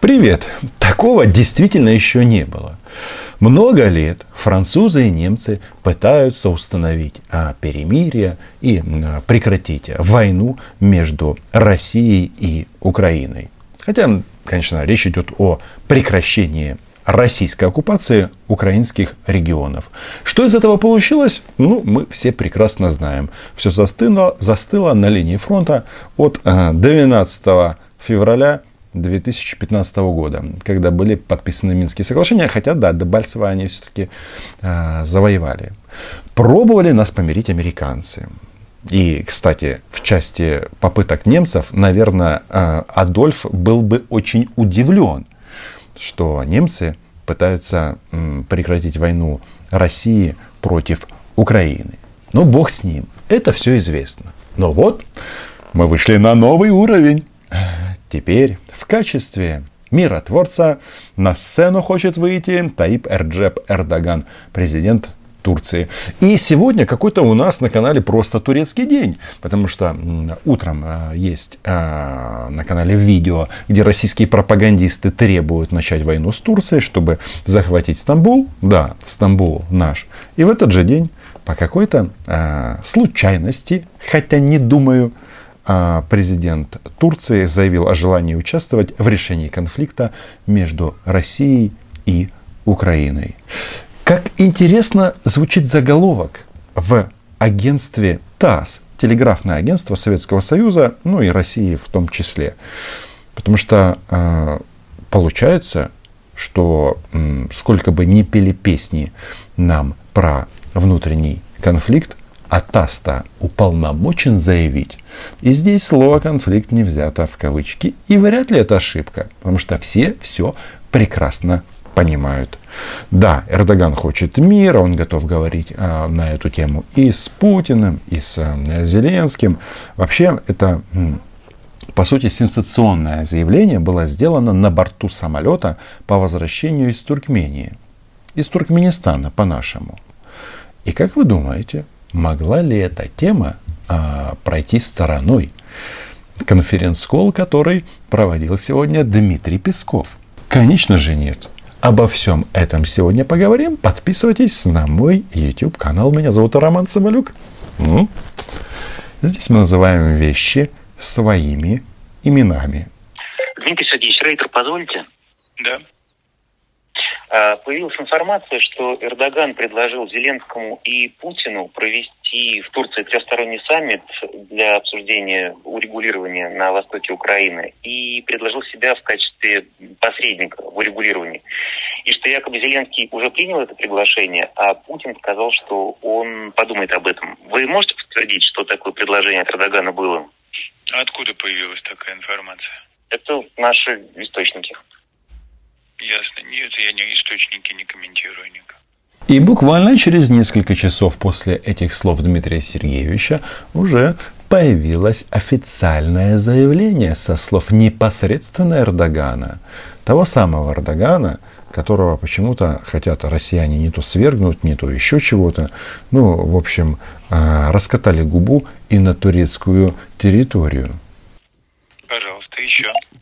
Привет! Такого действительно еще не было. Много лет французы и немцы пытаются установить а, перемирие и прекратить войну между Россией и Украиной. Хотя, конечно, речь идет о прекращении российской оккупации украинских регионов. Что из этого получилось? Ну, мы все прекрасно знаем. Все застыло, застыло на линии фронта от 12 а, февраля 2015 года, когда были подписаны Минские соглашения, хотя, да, Дебальцево они все-таки э, завоевали. Пробовали нас помирить американцы. И, кстати, в части попыток немцев, наверное, э, Адольф был бы очень удивлен, что немцы пытаются э, прекратить войну России против Украины. Но бог с ним, это все известно. Но вот, мы вышли на новый уровень. Теперь в качестве миротворца на сцену хочет выйти Таип Эрджеп Эрдоган, президент Турции. И сегодня какой-то у нас на канале просто турецкий день, потому что утром а, есть а, на канале видео, где российские пропагандисты требуют начать войну с Турцией, чтобы захватить Стамбул. Да, Стамбул наш. И в этот же день по какой-то а, случайности, хотя не думаю, президент Турции заявил о желании участвовать в решении конфликта между Россией и Украиной. Как интересно звучит заголовок в агентстве ТАСС, телеграфное агентство Советского Союза, ну и России в том числе. Потому что э, получается, что э, сколько бы ни пели песни нам про внутренний конфликт, а ТАСС-то уполномочен заявить. И здесь слово «конфликт» не взято в кавычки. И вряд ли это ошибка, потому что все все прекрасно понимают. Да, Эрдоган хочет мира, он готов говорить а, на эту тему и с Путиным, и с а, Зеленским. Вообще, это, по сути, сенсационное заявление было сделано на борту самолета по возвращению из Туркмении. Из Туркменистана, по-нашему. И как вы думаете, могла ли эта тема а, пройти стороной? Конференц-колл, который проводил сегодня Дмитрий Песков. Конечно же нет. Обо всем этом сегодня поговорим. Подписывайтесь на мой YouTube канал. Меня зовут Роман Соболюк. Здесь мы называем вещи своими именами. Дмитрий Сергеевич Рейтер, позволите? Да. А, появилась информация, что Эрдоган предложил Зеленскому и Путину провести в Турции трехсторонний саммит для обсуждения урегулирования на востоке Украины и предложил себя в качестве посредника в урегулировании. И что якобы Зеленский уже принял это приглашение, а Путин сказал, что он подумает об этом. Вы можете подтвердить, что такое предложение от Эрдогана было? Откуда появилась такая информация? Это наши источники. Ясно. Нет, я не источники не комментирую никак. И буквально через несколько часов после этих слов Дмитрия Сергеевича уже появилось официальное заявление со слов непосредственно Эрдогана. Того самого Эрдогана, которого почему-то хотят россияне не то свергнуть, не то еще чего-то. Ну, в общем, а, раскатали губу и на турецкую территорию.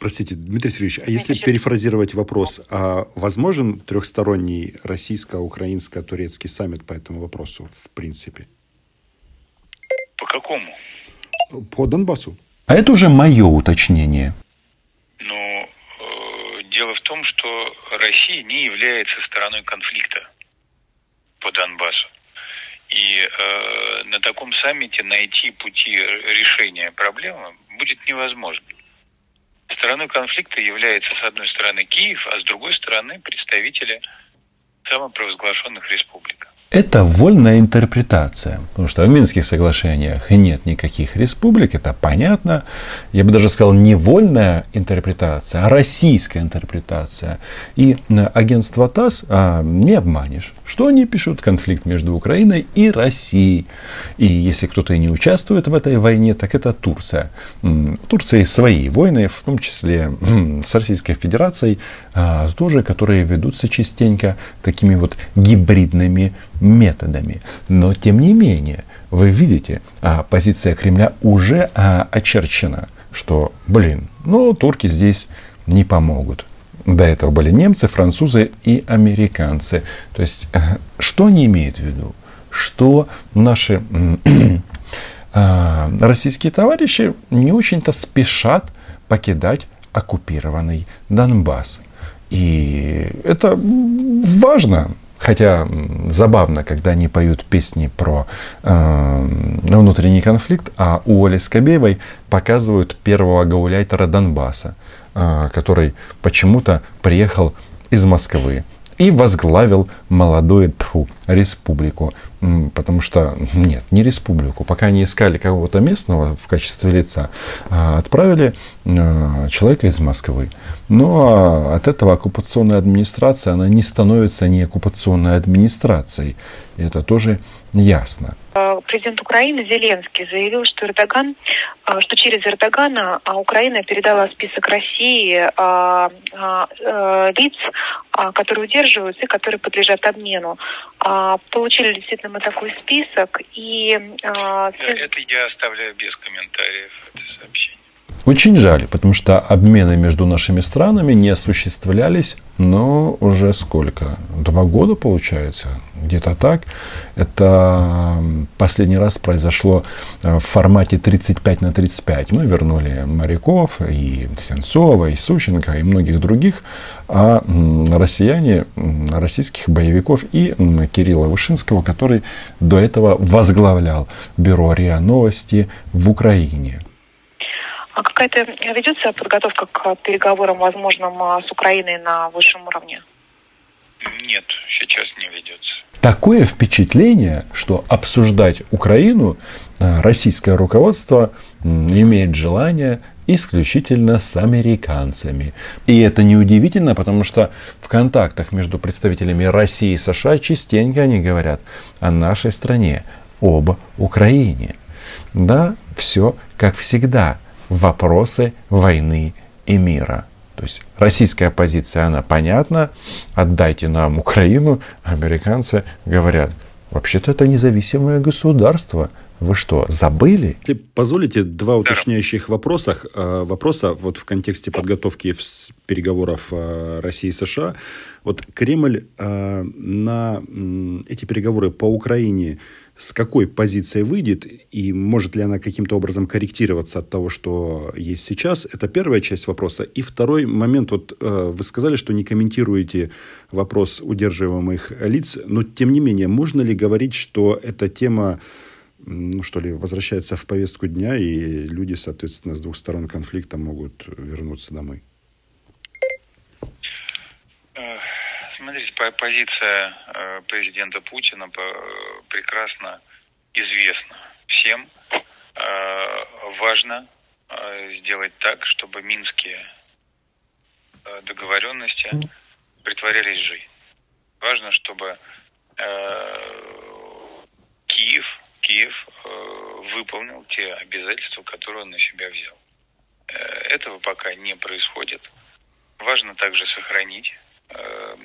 Простите, Дмитрий Сергеевич, а если перефразировать вопрос, а возможен трехсторонний российско-украинско-турецкий саммит по этому вопросу, в принципе? По какому? По Донбассу. А это уже мое уточнение. Ну, э, дело в том, что Россия не является стороной конфликта по Донбассу. И э, на таком саммите найти пути решения проблемы будет невозможно. Стороной конфликта является, с одной стороны, Киев, а с другой стороны, представители самопровозглашенных республик. Это вольная интерпретация, потому что в Минских соглашениях нет никаких республик, это понятно. Я бы даже сказал не вольная интерпретация, а российская интерпретация. И э, агентство ТАСС а, не обманешь. Что они пишут? Конфликт между Украиной и Россией. И если кто-то и не участвует в этой войне, так это Турция. В Турции свои войны, в том числе с Российской Федерацией, а, тоже, которые ведутся частенько такими вот гибридными методами. Но тем не менее, вы видите, а, позиция Кремля уже а, очерчена, что, блин, ну турки здесь не помогут. До этого были немцы, французы и американцы. То есть, что они имеют в виду? Что наши российские товарищи не очень-то спешат покидать оккупированный Донбасс. И это важно. Хотя забавно, когда они поют песни про э, внутренний конфликт, а у Оли Скобеевой показывают первого гауляйтера Донбасса, э, который почему-то приехал из Москвы и возглавил молодую тьфу, республику. Потому что, нет, не республику. Пока они искали кого-то местного в качестве лица, а отправили а, человека из Москвы. Но ну, а от этого оккупационная администрация, она не становится не оккупационной администрацией. Это тоже ясно. Президент Украины Зеленский заявил, что Эрдоган, что через Эрдогана Украина передала список России лиц, которые удерживаются и которые подлежат обмену. Получили действительно мы такой список и... Это я оставляю без комментариев, это сообщение. Очень жаль, потому что обмены между нашими странами не осуществлялись, но уже сколько? Два года получается, где-то так. Это последний раз произошло э, в формате 35 на 35. Мы вернули моряков и Сенцова, и Сущенко, и многих других, а россияне, российских боевиков и Кирилла Вышинского, который до этого возглавлял бюро РИА Новости в Украине. А какая-то ведется подготовка к переговорам возможным а, с Украиной на высшем уровне? Нет, сейчас не ведется. Такое впечатление, что обсуждать Украину а, российское руководство имеет желание исключительно с американцами. И это неудивительно, потому что в контактах между представителями России и США частенько они говорят о нашей стране, об Украине. Да, все как всегда – вопросы войны и мира. То есть российская позиция, она понятна, отдайте нам Украину, американцы говорят, вообще-то это независимое государство, вы что, забыли? Если позволите, два уточняющих вопроса. Э, вопроса вот в контексте подготовки переговоров э, России и США. Вот Кремль э, на эти переговоры по Украине с какой позиции выйдет и может ли она каким-то образом корректироваться от того, что есть сейчас. Это первая часть вопроса. И второй момент. Вот вы сказали, что не комментируете вопрос удерживаемых лиц, но тем не менее, можно ли говорить, что эта тема ну, что ли, возвращается в повестку дня, и люди, соответственно, с двух сторон конфликта могут вернуться домой? Э, смотрите, позиция э, президента Путина прекрасно известна всем. Э, важно сделать так, чтобы минские договоренности притворялись в жизнь. Важно, чтобы Киев Киев э, выполнил те обязательства, которые он на себя взял. Э, этого пока не происходит. Важно также сохранить э,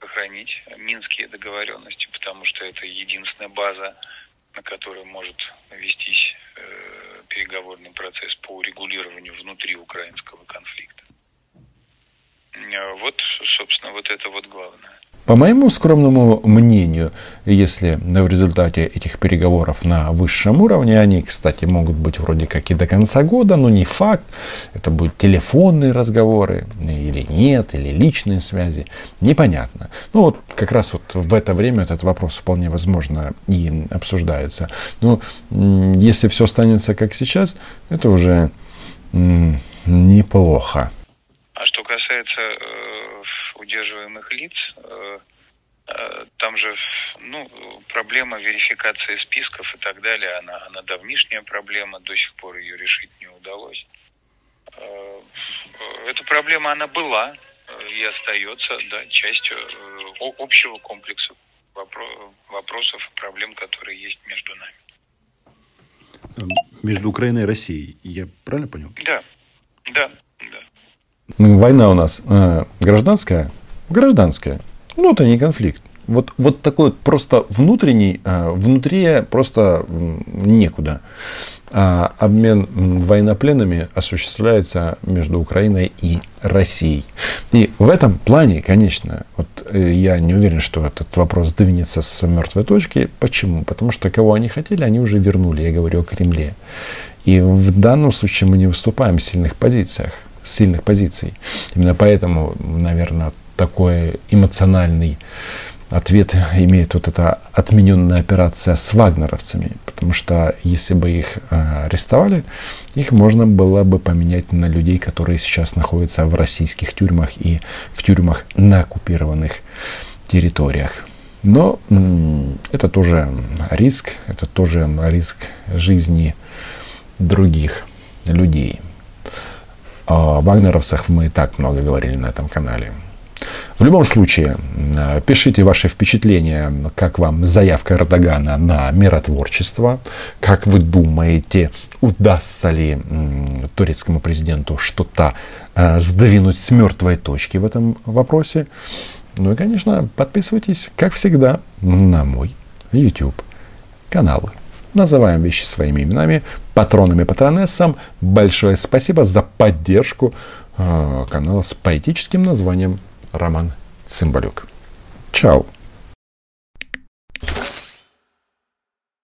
сохранить минские договоренности, потому что это единственная база, на которой может вестись переговорный процесс по урегулированию внутри украинского конфликта. Вот, собственно, вот это вот главное. По моему скромному мнению, если в результате этих переговоров на высшем уровне, они, кстати, могут быть вроде как и до конца года, но не факт, это будут телефонные разговоры или нет, или личные связи, непонятно. Ну вот как раз вот в это время этот вопрос вполне возможно и обсуждается. Но если все останется как сейчас, это уже неплохо. А что касается э, удерживаемых лиц, э, э, там же ну, проблема верификации списков и так далее, она, она давнишняя проблема, до сих пор ее решить не удалось. Э, эта проблема, она была и остается да, частью общего комплекса вопросов и проблем, которые есть между нами. Между Украиной и Россией, я правильно понял? Да, да. Война у нас э, гражданская? Гражданская. Ну, не конфликт. Вот, вот такой вот просто внутренний, э, внутри просто некуда. а обмен военнопленными осуществляется между Украиной и Россией. И в этом плане, конечно, вот э, я не уверен, что этот вопрос двинется с мертвой точки. Почему? Потому что кого они хотели, они уже вернули. Я говорю о Кремле. И в данном случае мы не выступаем в сильных позициях, сильных позиций. Именно поэтому, наверное, такой эмоциональный ответ имеет вот эта отмененная операция с вагнеровцами, потому что если бы их э, арестовали, их можно было бы поменять на людей, которые сейчас находятся в российских тюрьмах и в тюрьмах на оккупированных территориях. Но это тоже риск, это тоже риск жизни других людей. О вагнеровцах мы и так много говорили на этом канале. В любом случае, э, пишите ваши впечатления, как вам заявка Эрдогана на миротворчество, как вы думаете, удастся ли турецкому президенту что-то э, сдвинуть с мертвой точки в этом вопросе. Ну и, конечно, подписывайтесь, как всегда, на мой YouTube канал. Называем вещи своими именами, патронами патронессам. Большое спасибо за поддержку э, канала с поэтическим названием Роман Цымбалюк. Чао!